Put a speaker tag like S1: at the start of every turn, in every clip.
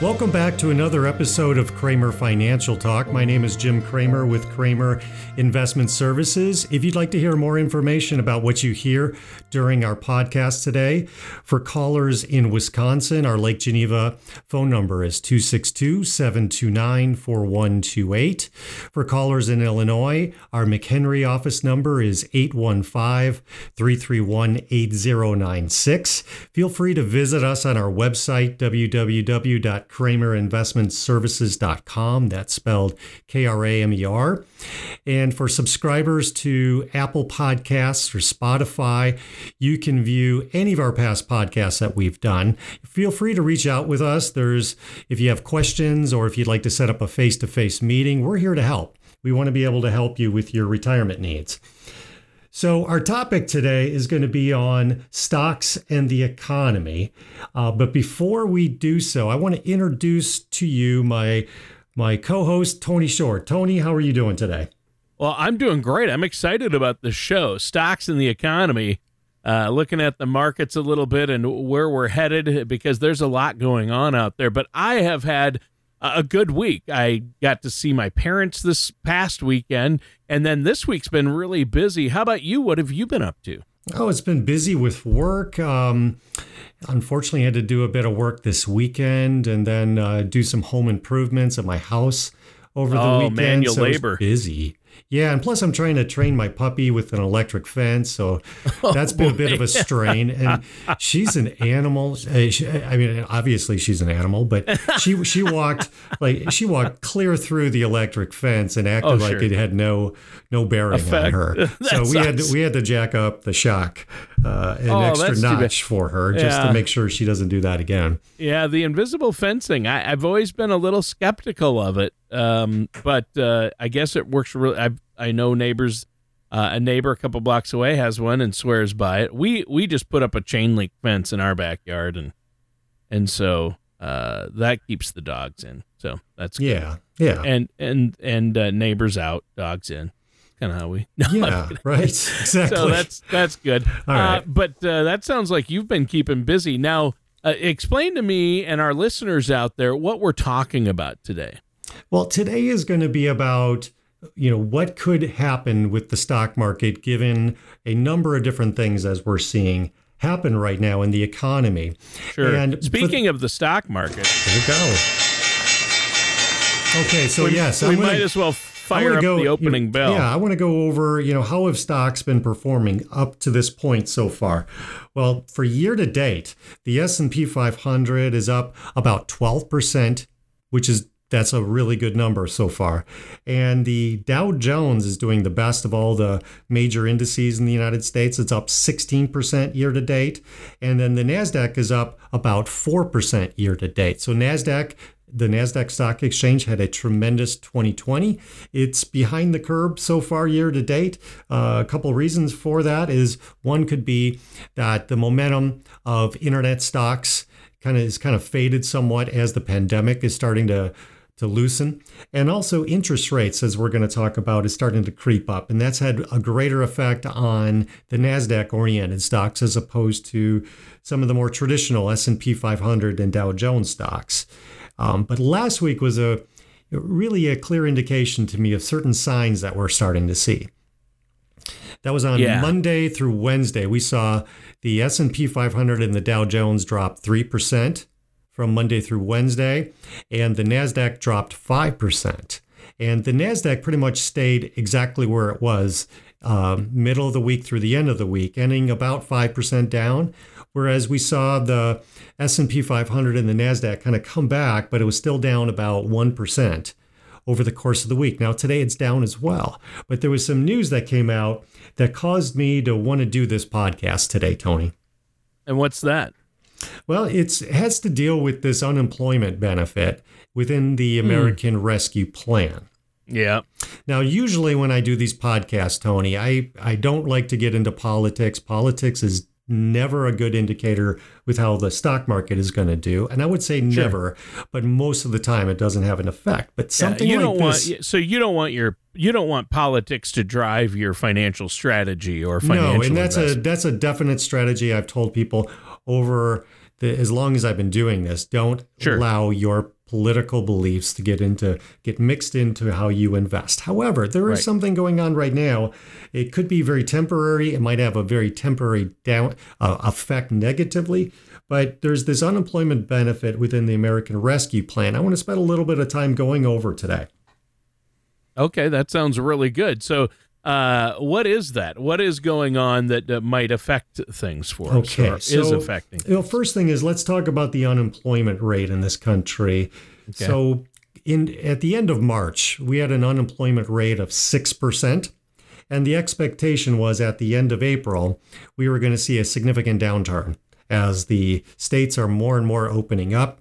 S1: Welcome back to another episode of Kramer Financial Talk. My name is Jim Kramer with Kramer Investment Services. If you'd like to hear more information about what you hear during our podcast today, for callers in Wisconsin, our Lake Geneva phone number is 262 729 4128. For callers in Illinois, our McHenry office number is 815 331 8096. Feel free to visit us on our website, www kramerinvestmentservices.com. That's spelled K R A M E R. And for subscribers to Apple Podcasts or Spotify, you can view any of our past podcasts that we've done. Feel free to reach out with us. There's if you have questions or if you'd like to set up a face-to-face meeting, we're here to help. We want to be able to help you with your retirement needs. So, our topic today is going to be on stocks and the economy. Uh, but before we do so, I want to introduce to you my my co-host Tony Short. Tony, how are you doing today?
S2: Well, I'm doing great. I'm excited about the show, stocks and the economy. Uh, looking at the markets a little bit and where we're headed because there's a lot going on out there. But I have had a good week. I got to see my parents this past weekend, and then this week's been really busy. How about you? What have you been up to?
S1: Oh, it's been busy with work. Um, unfortunately, I had to do a bit of work this weekend and then uh, do some home improvements at my house over the oh, weekend.
S2: manual
S1: so
S2: labor.
S1: busy. Yeah, and plus I'm trying to train my puppy with an electric fence, so oh, that's been a bit of a strain. And she's an animal. Uh, I mean, obviously she's an animal, but she she walked like she walked clear through the electric fence and acted oh, like sure. it had no no bearing Effect. on her. so we sucks. had to, we had to jack up the shock uh, an oh, extra notch for her just yeah. to make sure she doesn't do that again.
S2: Yeah, the invisible fencing. I, I've always been a little skeptical of it. Um, but uh, I guess it works really. I I know neighbors. Uh, a neighbor a couple blocks away has one and swears by it. We we just put up a chain link fence in our backyard and and so uh, that keeps the dogs in. So that's
S1: good. yeah yeah
S2: and and and uh, neighbors out, dogs in. Kind of how we
S1: no, yeah right exactly.
S2: So that's that's good. All right. Uh, but uh, that sounds like you've been keeping busy. Now, uh, explain to me and our listeners out there what we're talking about today.
S1: Well, today is going to be about you know what could happen with the stock market given a number of different things as we're seeing happen right now in the economy.
S2: Sure. And speaking of the stock market,
S1: there you go. Okay, so
S2: we,
S1: yes,
S2: we might as well fire up go, the opening
S1: you
S2: bell.
S1: Yeah, I want to go over, you know, how have stocks been performing up to this point so far? Well, for year to date, the S&P 500 is up about 12%, which is that's a really good number so far. And the Dow Jones is doing the best of all the major indices in the United States. It's up 16% year to date. And then the NASDAQ is up about 4% year to date. So NASDAQ the NASDAQ Stock Exchange had a tremendous 2020. It's behind the curve so far year to date. Uh, a couple reasons for that is one could be that the momentum of internet stocks kind of is kind of faded somewhat as the pandemic is starting to to loosen. And also, interest rates, as we're going to talk about, is starting to creep up. And that's had a greater effect on the NASDAQ oriented stocks as opposed to some of the more traditional S&P 500 and Dow Jones stocks. Um, but last week was a really a clear indication to me of certain signs that we're starting to see. That was on yeah. Monday through Wednesday. We saw the S&P 500 and the Dow Jones drop 3% from Monday through Wednesday, and the NASDAQ dropped 5%. And the NASDAQ pretty much stayed exactly where it was, uh, middle of the week through the end of the week, ending about 5% down, whereas we saw the S&P 500 and the Nasdaq kind of come back, but it was still down about 1% over the course of the week. Now today it's down as well, but there was some news that came out that caused me to want to do this podcast today, Tony.
S2: And what's that?
S1: Well, it has to deal with this unemployment benefit within the hmm. American mm. Rescue Plan.
S2: Yeah.
S1: Now, usually when I do these podcasts, Tony, I, I don't like to get into politics. Politics is never a good indicator with how the stock market is going to do. And I would say sure. never, but most of the time it doesn't have an effect. But something
S2: yeah, you
S1: like
S2: don't
S1: this,
S2: want so you don't want your you don't want politics to drive your financial strategy or financial.
S1: No, and that's
S2: investment.
S1: a that's a definite strategy I've told people over the, as long as I've been doing this. Don't sure. allow your political beliefs to get into get mixed into how you invest. However, there is right. something going on right now. It could be very temporary. It might have a very temporary down uh, effect negatively, but there's this unemployment benefit within the American Rescue Plan. I want to spend a little bit of time going over today.
S2: Okay, that sounds really good. So uh, what is that? What is going on that uh, might affect things for
S1: okay,
S2: us? so, is affecting.
S1: You know, first thing is let's talk about the unemployment rate in this country. Okay. So, in at the end of March, we had an unemployment rate of six percent, and the expectation was at the end of April we were going to see a significant downturn as the states are more and more opening up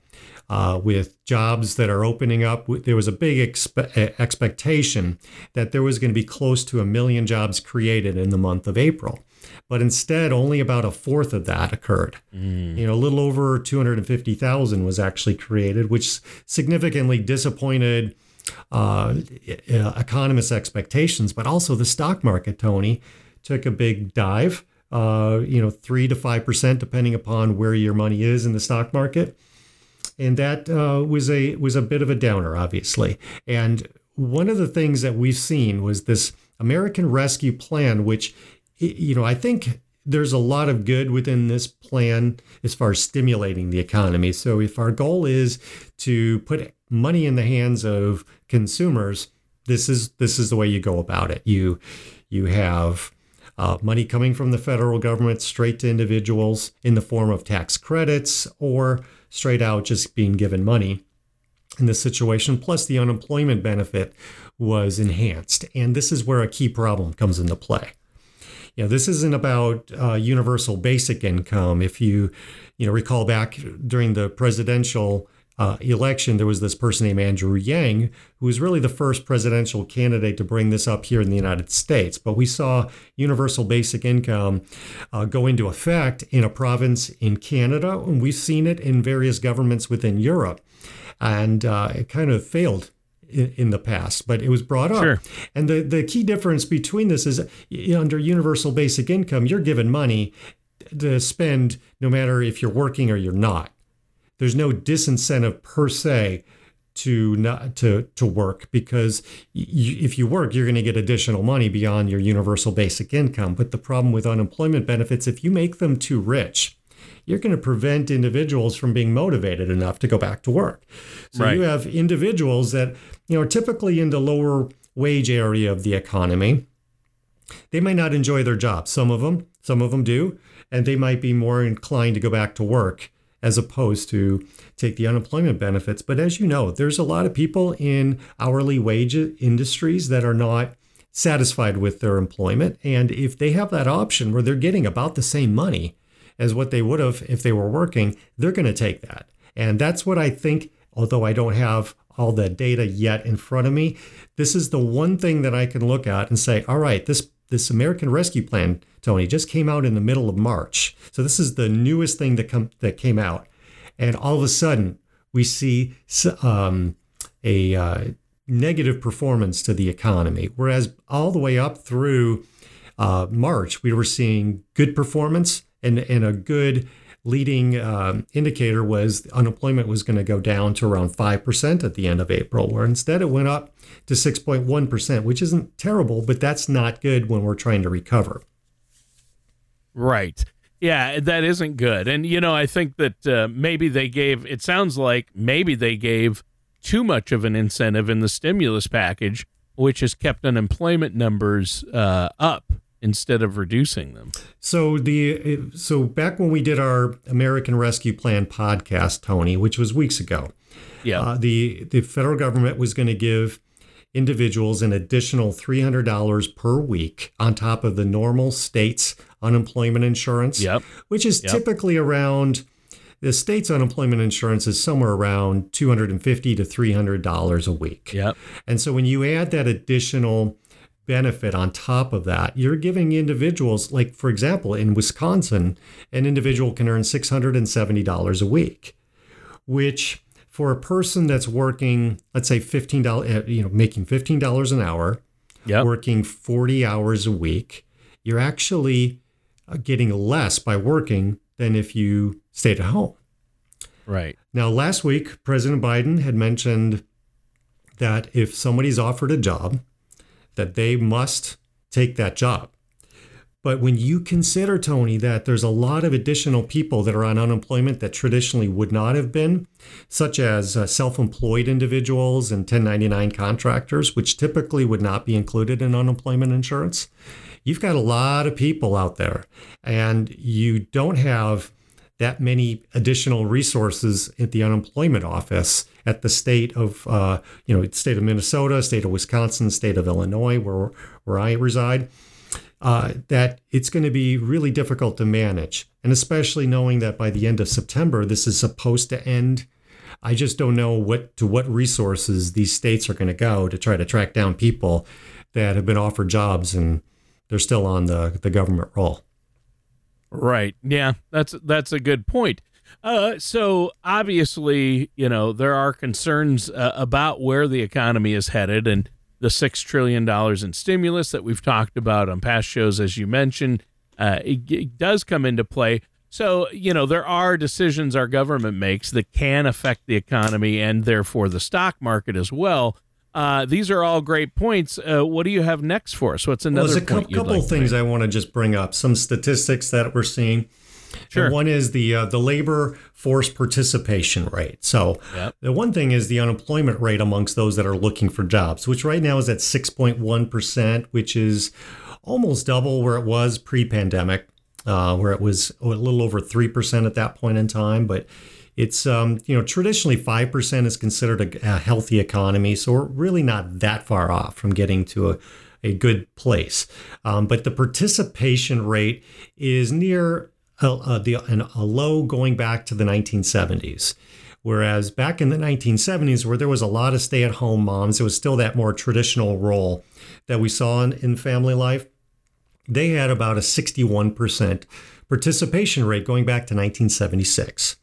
S1: uh, with jobs that are opening up. There was a big expe- expectation that there was going to be close to a million jobs created in the month of April. But instead, only about a fourth of that occurred. Mm. You know, a little over 250,000 was actually created, which significantly disappointed uh, economists' expectations, but also the stock market, Tony, took a big dive. Uh, you know, three to five percent, depending upon where your money is in the stock market and that uh, was a was a bit of a downer, obviously. And one of the things that we've seen was this American Rescue Plan, which you know I think there's a lot of good within this plan as far as stimulating the economy. So if our goal is to put money in the hands of consumers, this is this is the way you go about it. You you have uh, money coming from the federal government straight to individuals in the form of tax credits or straight out just being given money in this situation. Plus, the unemployment benefit was enhanced. And this is where a key problem comes into play. You know, this isn't about uh, universal basic income. If you, you know, recall back during the presidential uh, election, there was this person named Andrew Yang, who was really the first presidential candidate to bring this up here in the United States. But we saw universal basic income uh, go into effect in a province in Canada, and we've seen it in various governments within Europe. And uh, it kind of failed in, in, the past, but it was brought up. Sure. And the, the key difference between this is under universal basic income, you're given money to spend no matter if you're working or you're not there's no disincentive per se to not to to work because you, if you work you're going to get additional money beyond your universal basic income. But the problem with unemployment benefits if you make them too rich you're going to prevent individuals from being motivated enough to go back to work. So right. you have individuals that you know are typically in the lower wage area of the economy. They might not enjoy their job some of them some of them do and they might be more inclined to go back to work as opposed to take the unemployment benefits. But as you know, there's a lot of people in hourly wage industries that are not satisfied with their employment. And if they have that option where they're getting about the same money as what they would have if they were working, they're going to take that. And that's what I think, although I don't have all the data yet in front of me, this is the one thing that I can look at and say, all right, this this American Rescue Plan, Tony, just came out in the middle of March. So this is the newest thing that come that came out, and all of a sudden we see um, a uh, negative performance to the economy. Whereas all the way up through uh, March, we were seeing good performance and and a good leading um, indicator was unemployment was going to go down to around 5% at the end of April, where instead it went up to 6.1%, which isn't terrible, but that's not good when we're trying to recover.
S2: Right. Yeah, that isn't good. And, you know, I think that uh, maybe they gave, it sounds like maybe they gave too much of an incentive in the stimulus package, which has kept unemployment numbers uh, up instead of reducing them.
S1: So the so back when we did our American Rescue Plan podcast, Tony, which was weeks ago,
S2: yeah,
S1: uh, the the federal government was going to give individuals an additional $300 per week on top of the normal state's unemployment insurance,
S2: yep.
S1: which is
S2: yep.
S1: typically around the state's unemployment insurance is somewhere around 250 to $300 a week.
S2: Yep.
S1: And so when you add that additional benefit on top of that, you're giving individuals, like for example, in Wisconsin, an individual can earn $670 a week, which for a person that's working, let's say $15, uh, you know, making $15 an hour,
S2: yep.
S1: working 40 hours a week, you're actually uh, getting less by working than if you stayed at home.
S2: Right.
S1: Now, last week, President Biden had mentioned that if somebody's offered a job, that they must take that job. But when you consider, Tony, that there's a lot of additional people that are on unemployment that traditionally would not have been, such as uh, self employed individuals and 1099 contractors, which typically would not be included in unemployment insurance, you've got a lot of people out there. And you don't have that many additional resources at the unemployment office at the state of uh, you know state of Minnesota, state of Wisconsin, state of Illinois, where where I reside uh, that it's going to be really difficult to manage. And especially knowing that by the end of September, this is supposed to end. I just don't know what to what resources these states are going to go to try to track down people that have been offered jobs and they're still on the, the government roll.
S2: Right. Yeah, that's that's a good point. Uh, so obviously, you know, there are concerns uh, about where the economy is headed, and the $6 trillion in stimulus that we've talked about on past shows, as you mentioned, uh, it, it, does come into play. So, you know, there are decisions our government makes that can affect the economy and therefore the stock market as well. Uh, these are all great points. Uh, what do you have next for us? What's another
S1: well, there's a
S2: point
S1: couple
S2: like
S1: things I want to just bring up. Some statistics that we're seeing.
S2: Sure.
S1: And one is the uh, the labor force participation rate. So
S2: yep.
S1: the one thing is the unemployment rate amongst those that are looking for jobs, which right now is at 6.1 percent, which is almost double where it was pre-pandemic, uh, where it was a little over three percent at that point in time. But it's um, you know traditionally five percent is considered a, a healthy economy, so we're really not that far off from getting to a a good place. Um, but the participation rate is near a, a, the, a low going back to the 1970s. Whereas back in the 1970s, where there was a lot of stay at home moms, it was still that more traditional role that we saw in, in family life. They had about a 61% participation rate going back to 1976.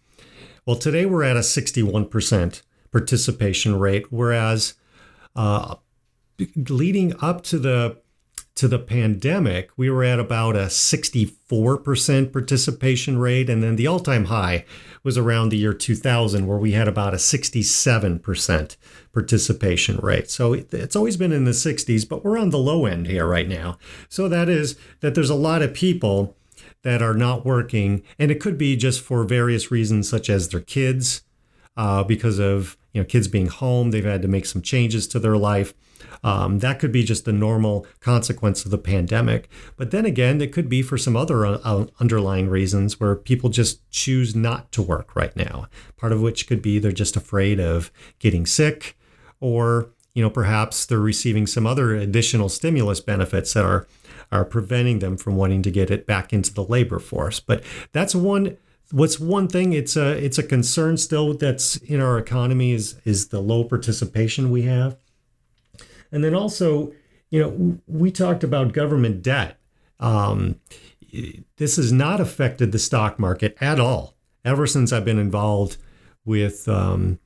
S1: Well, today we're at a 61% participation rate, whereas uh, leading up to the to the pandemic, we were at about a 64% participation rate. And then the all time high was around the year 2000, where we had about a 67% participation rate. So it's always been in the 60s, but we're on the low end here right now. So that is that there's a lot of people that are not working, and it could be just for various reasons, such as their kids, uh, because of you know kids being home, they've had to make some changes to their life. Um, that could be just the normal consequence of the pandemic. But then again, it could be for some other uh, underlying reasons where people just choose not to work right now. Part of which could be they're just afraid of getting sick, or you know perhaps they're receiving some other additional stimulus benefits that are are preventing them from wanting to get it back into the labor force. But that's one what's one thing it's a it's a concern still that's in our economy is is the low participation we have and then also, you know, we talked about government debt. Um, this has not affected the stock market at all ever since I've been involved with, um,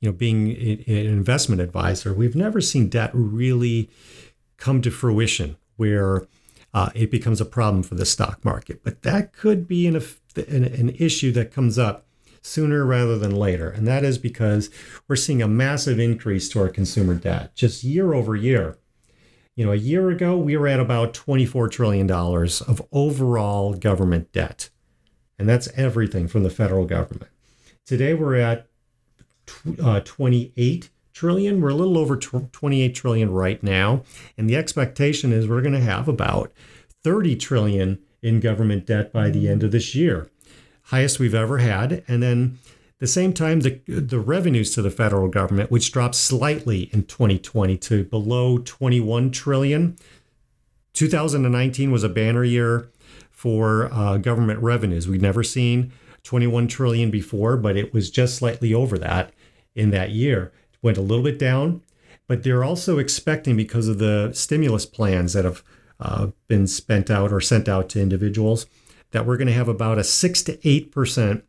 S1: you know, being an investment advisor. We've never seen debt really come to fruition where uh, it becomes a problem for the stock market. But that could be an, an, an issue that comes up sooner rather than later. And that is because we're seeing a massive increase to our consumer debt just year over year. You know, a year ago, we were at about $24 trillion of overall government debt. And that's everything from the federal government. Today, we're at uh, 28 trillion. We're a little over 28 trillion right now. And the expectation is we're going to have about 30 trillion in government debt by the end of this year, highest we've ever had. And then the same time, the, the revenues to the federal government, which dropped slightly in 2020 to below 21 trillion. 2019 was a banner year for uh, government revenues. We'd never seen 21 trillion before, but it was just slightly over that in that year. Went a little bit down, but they're also expecting because of the stimulus plans that have uh, been spent out or sent out to individuals that we're going to have about a 6 to 8%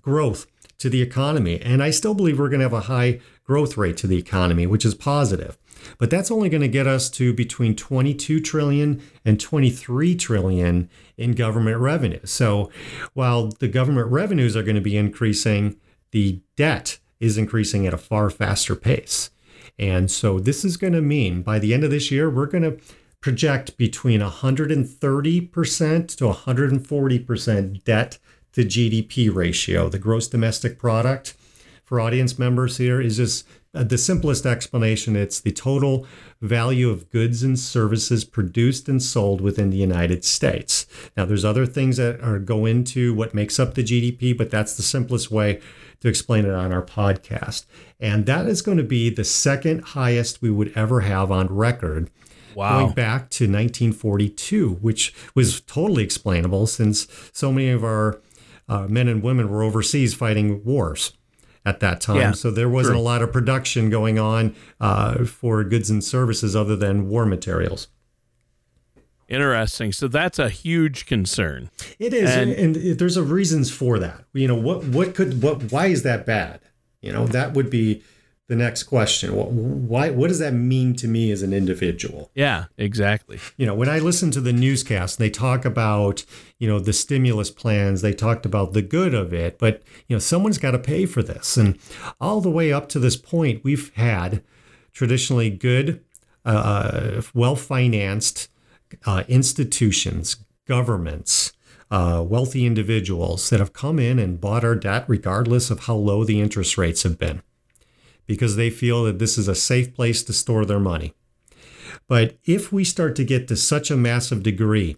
S1: growth to the economy. And I still believe we're going to have a high growth rate to the economy, which is positive. But that's only going to get us to between 22 trillion and 23 trillion in government revenue. So while the government revenues are going to be increasing, the debt is increasing at a far faster pace. And so this is going to mean by the end of this year, we're going to project between 130% to 140% debt to GDP ratio. The gross domestic product for audience members here is just uh, the simplest explanation it's the total value of goods and services produced and sold within the United States. Now, there's other things that are go into what makes up the GDP, but that's the simplest way to explain it on our podcast. And that is going to be the second highest we would ever have on record.
S2: Wow.
S1: Going back to 1942, which was totally explainable since so many of our uh, men and women were overseas fighting wars at that time. Yeah, so there wasn't true. a lot of production going on uh, for goods and services other than war materials.
S2: Interesting. So that's a huge concern.
S1: It is, and, and, there's a reasons for that. You know, what what could what why is that bad? You know, that would be the next question. What Why? What does that mean to me as an individual?
S2: Yeah, exactly.
S1: You know, when I listen to the newscast, they talk about you know the stimulus plans. They talked about the good of it, but you know someone's got to pay for this, and all the way up to this point, we've had traditionally good, uh, uh well financed uh, institutions, governments. Uh, wealthy individuals that have come in and bought our debt regardless of how low the interest rates have been because they feel that this is a safe place to store their money. But if we start to get to such a massive degree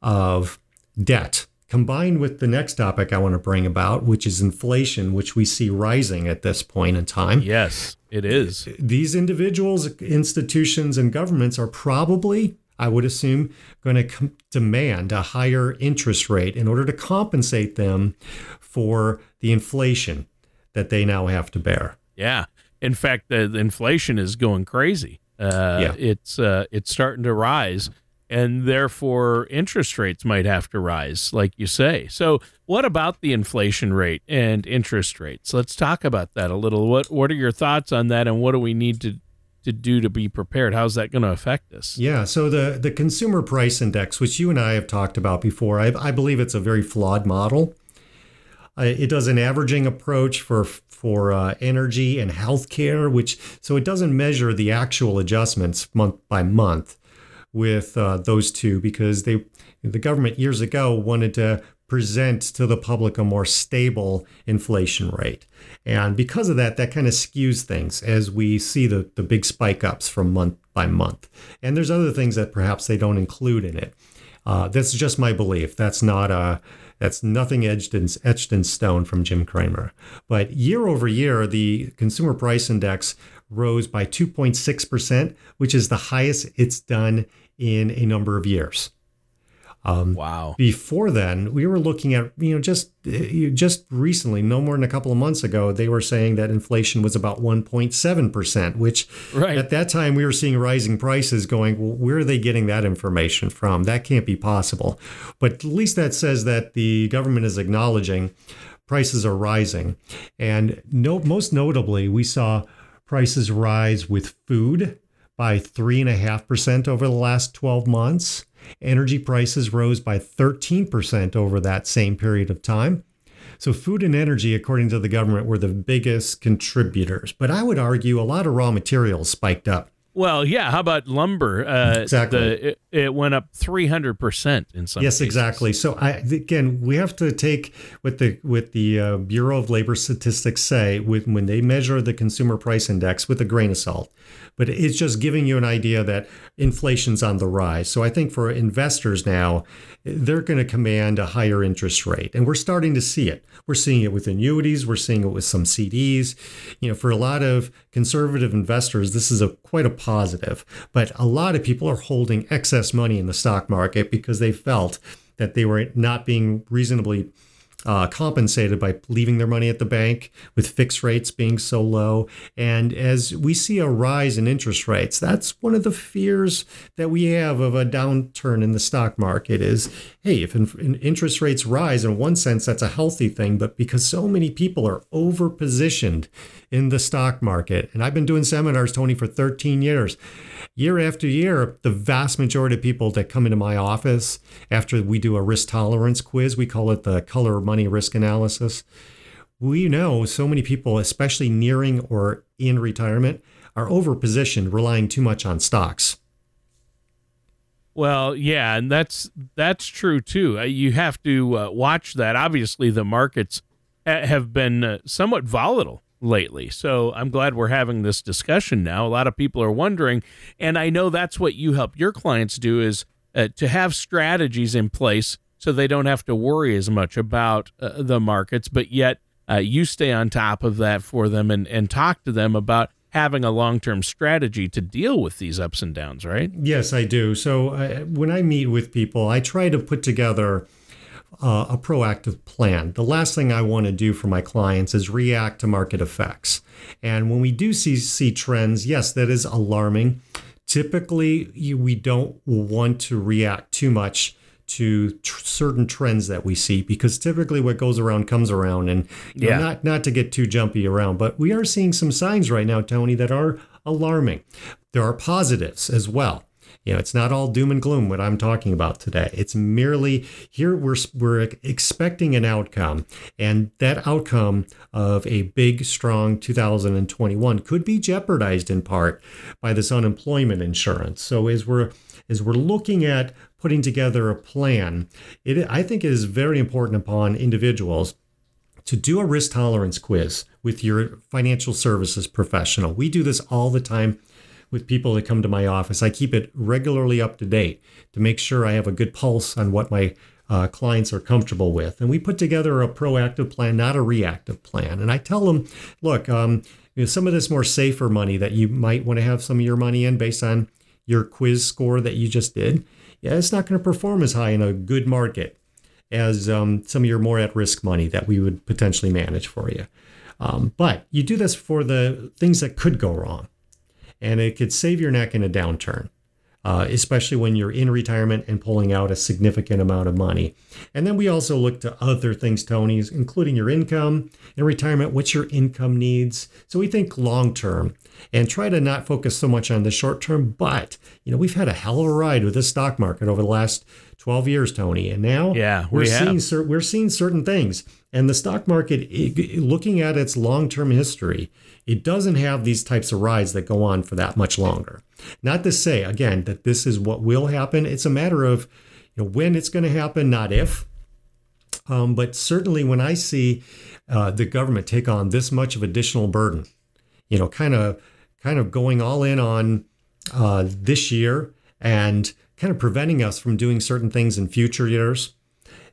S1: of debt, combined with the next topic I want to bring about, which is inflation, which we see rising at this point in time.
S2: Yes, it is.
S1: These individuals, institutions, and governments are probably, I would assume, going to com- demand a higher interest rate in order to compensate them for the inflation that they now have to bear.
S2: Yeah. In fact, the, the inflation is going crazy. Uh, yeah. It's uh, it's starting to rise, and therefore interest rates might have to rise, like you say. So, what about the inflation rate and interest rates? Let's talk about that a little. What what are your thoughts on that, and what do we need to to do to be prepared? How's that going to affect us?
S1: Yeah, so the the consumer price index, which you and I have talked about before, I, I believe it's a very flawed model. Uh, it does an averaging approach for for uh, energy and healthcare, which so it doesn't measure the actual adjustments month by month with uh, those two because they the government years ago wanted to present to the public a more stable inflation rate. And because of that, that kind of skews things as we see the, the big spike ups from month by month. And there's other things that perhaps they don't include in it. Uh, that's just my belief. That's not a that's nothing etched in, etched in stone from Jim Kramer. But year over year, the consumer price index rose by 2.6%, which is the highest it's done in a number of years.
S2: Um, wow.
S1: Before then, we were looking at you know just just recently, no more than a couple of months ago, they were saying that inflation was about 1.7 percent, which right. at that time we were seeing rising prices. Going, well, where are they getting that information from? That can't be possible. But at least that says that the government is acknowledging prices are rising, and no, most notably, we saw prices rise with food by three and a half percent over the last 12 months. Energy prices rose by 13% over that same period of time. So, food and energy, according to the government, were the biggest contributors. But I would argue a lot of raw materials spiked up
S2: Well, yeah. How about lumber? Uh,
S1: exactly.
S2: The, it, it, went up three hundred percent in some.
S1: Yes,
S2: cases.
S1: exactly. So I again, we have to take what the what the uh, Bureau of Labor Statistics say with when they measure the consumer price index with a grain of salt. But it's just giving you an idea that inflation's on the rise. So I think for investors now, they're going to command a higher interest rate, and we're starting to see it. We're seeing it with annuities. We're seeing it with some CDs. You know, for a lot of conservative investors, this is a quite a positive. But a lot of people are holding excess money in the stock market because they felt that they were not being reasonably uh, compensated by leaving their money at the bank with fixed rates being so low. And as we see a rise in interest rates, that's one of the fears that we have of a downturn in the stock market is, hey, if interest rates rise, in one sense, that's a healthy thing. But because so many people are over positioned in the stock market, and I've been doing seminars, Tony, for 13 years, year after year, the vast majority of people that come into my office after we do a risk tolerance quiz, we call it the color money risk analysis. We know so many people, especially nearing or in retirement, are overpositioned, relying too much on stocks.
S2: Well, yeah, and that's that's true too. Uh, you have to uh, watch that. Obviously, the markets have been uh, somewhat volatile lately. So I'm glad we're having this discussion now. A lot of people are wondering, and I know that's what you help your clients do is uh, to have strategies in place so they don't have to worry as much about uh, the markets, but yet uh, you stay on top of that for them and, and talk to them about having a long-term strategy to deal with these ups and downs, right?
S1: Yes, I do. So uh, when I meet with people, I try to put together uh, a proactive plan. The last thing I want to do for my clients is react to market effects. And when we do see, see trends, yes, that is alarming. Typically, you, we don't want to react too much to tr- certain trends that we see because typically what goes around comes around and yeah. Know, not not to get too jumpy around but we are seeing some signs right now Tony that are alarming there are positives as well you know, it's not all doom and gloom what I'm talking about today. It's merely here we're we're expecting an outcome, and that outcome of a big, strong 2021 could be jeopardized in part by this unemployment insurance. So as we're as we're looking at putting together a plan, it I think it is very important upon individuals to do a risk tolerance quiz with your financial services professional. We do this all the time with people that come to my office. I keep it regularly up to date to make sure I have a good pulse on what my uh, clients are comfortable with. And we put together a proactive plan, not a reactive plan. And I tell them, look, um, you know, some of this more safer money that you might want to have some of your money in based on your quiz score that you just did, yeah, it's not going to perform as high in a good market as um, some of your more at risk money that we would potentially manage for you. Um, but you do this for the things that could go wrong and it could save your neck in a downturn. Uh, especially when you're in retirement and pulling out a significant amount of money. And then we also look to other things, Tony's, including your income in retirement, what's your income needs. So we think long term and try to not focus so much on the short term. But, you know, we've had a hell of a ride with the stock market over the last 12 years, Tony. And now
S2: yeah,
S1: we're,
S2: we
S1: seeing, cer- we're seeing certain things. And the stock market, looking at its long term history, it doesn't have these types of rides that go on for that much longer. Not to say, again, that this is what will happen. It's a matter of you know, when it's going to happen, not if. Um, but certainly when I see uh, the government take on this much of additional burden, you know, kind of kind of going all in on uh, this year and kind of preventing us from doing certain things in future years.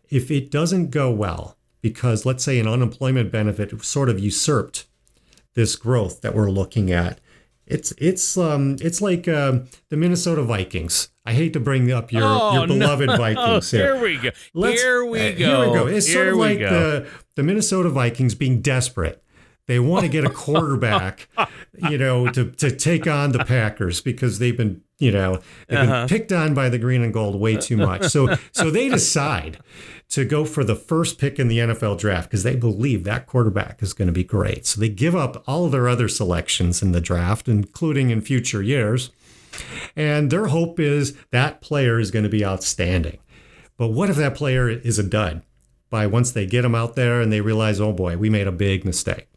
S1: If it doesn't go well, because let's say an unemployment benefit sort of usurped this growth that we're looking at. It's it's um it's like uh, the Minnesota Vikings. I hate to bring up your oh, your beloved no. Vikings
S2: here. Here we go. Let's, here we uh,
S1: go. Here we go. It's here sort of like go. the the Minnesota Vikings being desperate. They want to get a quarterback, you know, to to take on the Packers because they've been you know they've uh-huh. been picked on by the green and gold way too much. So so they decide to go for the first pick in the NFL draft because they believe that quarterback is going to be great. So they give up all of their other selections in the draft, including in future years. And their hope is that player is going to be outstanding. But what if that player is a dud by once they get him out there and they realize, oh boy, we made a big mistake?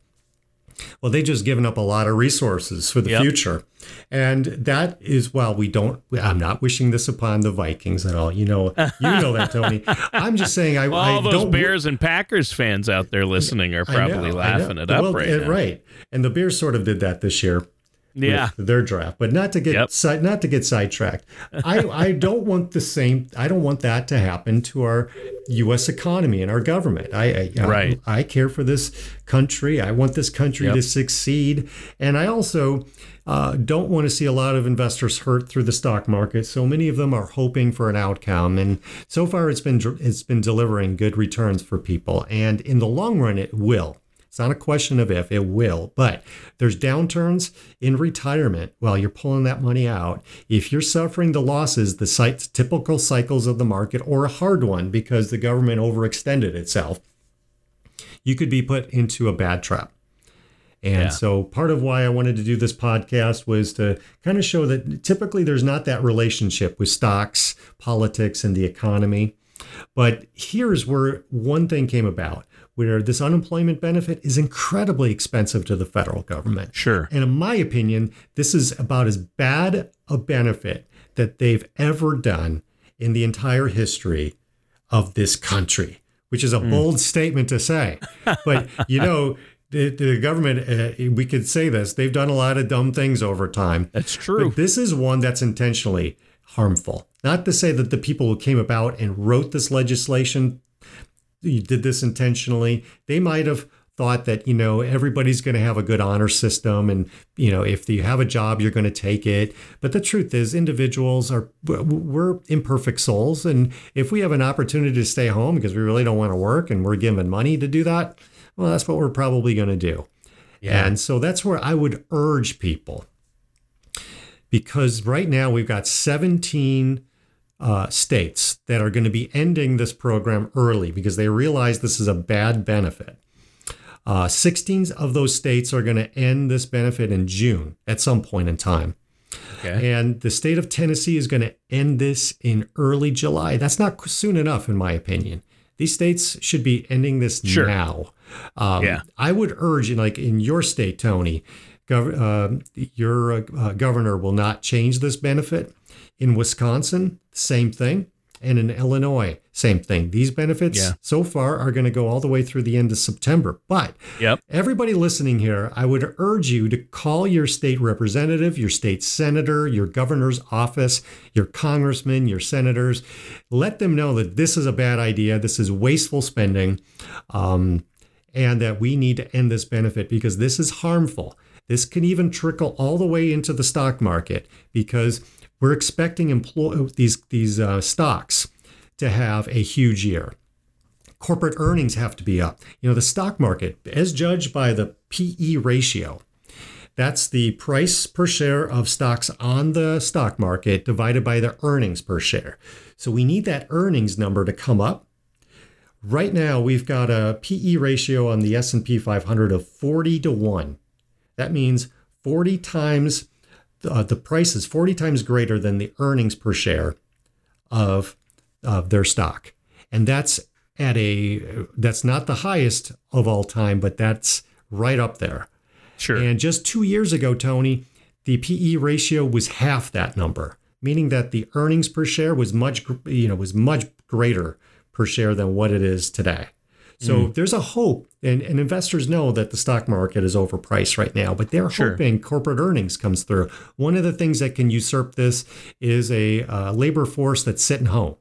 S1: Well, they just given up a lot of resources for the
S2: Yep.
S1: future. And that is, well, we don't, I'm not wishing this upon the Vikings at all. You know, you know that, Tony. I'm just saying, I,
S2: Well,
S1: I
S2: all those. Bears and Packers fans out there listening are
S1: I know,
S2: probably laughing it up
S1: Well,
S2: right
S1: eh,
S2: now.
S1: Right. And the Bears sort of did that this year.
S2: Yeah.
S1: their draft. But not to get
S2: Yep.
S1: not to get sidetracked. I I don't want the same. I don't want that to happen to our U.S. economy and our government. I, I
S2: Right.
S1: I, I care for this country. I want this country
S2: Yep.
S1: to succeed, and I also. Uh, don't want to see a lot of investors hurt through the stock market. So many of them are hoping for an outcome, and so far it's been it's been delivering good returns for people. And in the long run, it will. It's not a question of if, it will. But there's downturns in retirement while you're pulling that money out. If you're suffering the losses, the site, typical cycles of the market, or a hard one because the government overextended itself, you could be put into a bad trap. And
S2: Yeah.
S1: so part of why I wanted to do this podcast was to kind of show that typically there's not that relationship with stocks, politics, and the economy. But here's where one thing came about where this unemployment benefit is incredibly expensive to the federal government.
S2: Sure.
S1: And in my opinion, this is about as bad a benefit that they've ever done in the entire history of this country, which is a bold statement to say. But, you know, the, the government, uh, we could say this, they've done a lot of dumb things over time.
S2: That's true.
S1: But this is one that's intentionally harmful. Not to say that the people who came about and wrote this legislation did this intentionally. They might have thought that you know everybody's going to have a good honor system and you know if you have a job you're going to take it but the truth is individuals are we're imperfect souls and if we have an opportunity to stay home because we really don't want to work and we're given money to do that well that's what we're probably going to do
S2: Yeah.
S1: and so that's where i would urge people because right now we've got 17 uh, states that are going to be ending this program early because they realize this is a bad benefit. Uh, 16 of those states are going to end this benefit in June at some point in time.
S2: Okay.
S1: And the state of Tennessee is going to end this in early July. That's not soon enough, in my opinion. These states should be ending this
S2: Sure.
S1: now. Um,
S2: Yeah.
S1: I would urge, in like in your state, Tony, gov- uh, your uh, uh, governor will not change this benefit. In Wisconsin, same thing. And in Illinois, same thing. These benefits
S2: Yeah.
S1: so far are going to go all the way through the end of September. But
S2: Yep.
S1: Everybody listening here, I would urge you to call your state representative, your state senator, your governor's office, your congressman, your senators. Let them know that this is a bad idea. This is wasteful spending, um, and that we need to end this benefit because this is harmful. This can even trickle all the way into the stock market because we're expecting these these uh, stocks to have a huge year corporate earnings have to be up. You know, the stock market, as judged by the PE ratio, that's the price per share of stocks on the stock market divided by the earnings per share. So we need that earnings number to come up. Right now, we've got a PE ratio on the S&P 500 of 40 to 1. That means 40 times uh, the price is 40 times greater than the earnings per share of, of their stock. And that's at a that's not the highest of all time, but that's right up there.
S2: Sure.
S1: And just two years ago, Tony, the PE ratio was half that number, meaning that the earnings per share was much you know was much greater per share than what it is today. So there's a hope, and, and investors know that the stock market is overpriced right now, but they're
S2: Sure.
S1: hoping corporate earnings comes through. One of the things that can usurp this is a uh, labor force that's sitting home,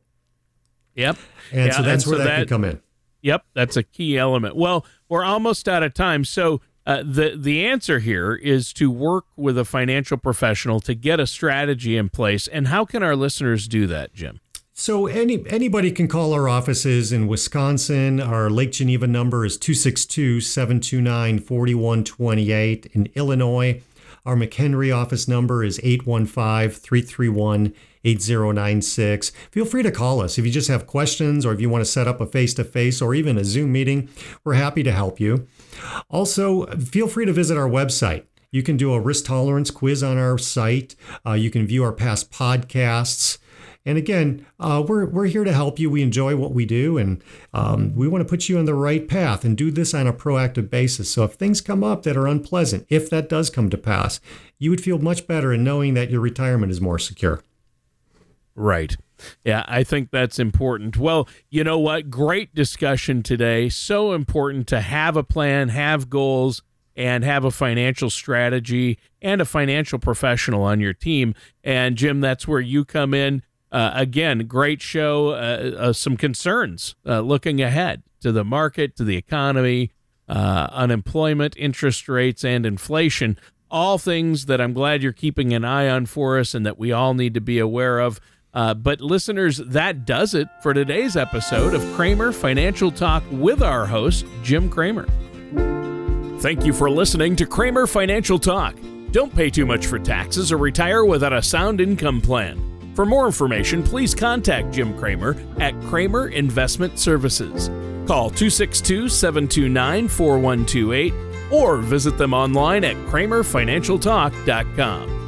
S2: yep.
S1: and
S2: Yeah,
S1: so that's
S2: and
S1: where
S2: so
S1: that,
S2: that-
S1: can come in.
S2: Yep, that's a key element. Well, we're almost out of time, so uh, the the answer here is to work with a financial professional to get a strategy in place. And how can our listeners do that, Jim?
S1: So any anybody can call our offices in Wisconsin. Our Lake Geneva number is 262-729-4128. In Illinois, our McHenry office number is 815-331-8096. Feel free to call us if you just have questions or if you want to set up a face-to-face or even a Zoom meeting. We're happy to help you. Also, feel free to visit our website. You can do a risk tolerance quiz on our site. Uh, you can view our past podcasts. And again, uh, we're, we're here to help you. We enjoy what we do, and um, we want to put you on the right path and do this on a proactive basis. So if things come up that are unpleasant, if that does come to pass, you would feel much better in knowing that your retirement is more secure.
S2: Right. Yeah, I think that's important. Well, you know what? Great discussion today. So important to have a plan, have goals, and have a financial strategy and a financial professional on your team. And Jim, that's where you come in. Uh, again, great show. Uh, uh, some concerns uh, looking ahead to the market, to the economy, uh, unemployment, interest rates, and inflation. All things that I'm glad you're keeping an eye on for us and that we all need to be aware of. Uh, but listeners, that does it for today's episode of Kramer Financial Talk with our host, Jim Kramer. Thank you for listening to Kramer Financial Talk. Don't pay too much for taxes or retire without a sound income plan. For more information, please contact Jim Kramer at Kramer Investment Services. Call 262 729 4128 or visit them online at kramerfinancialtalk.com.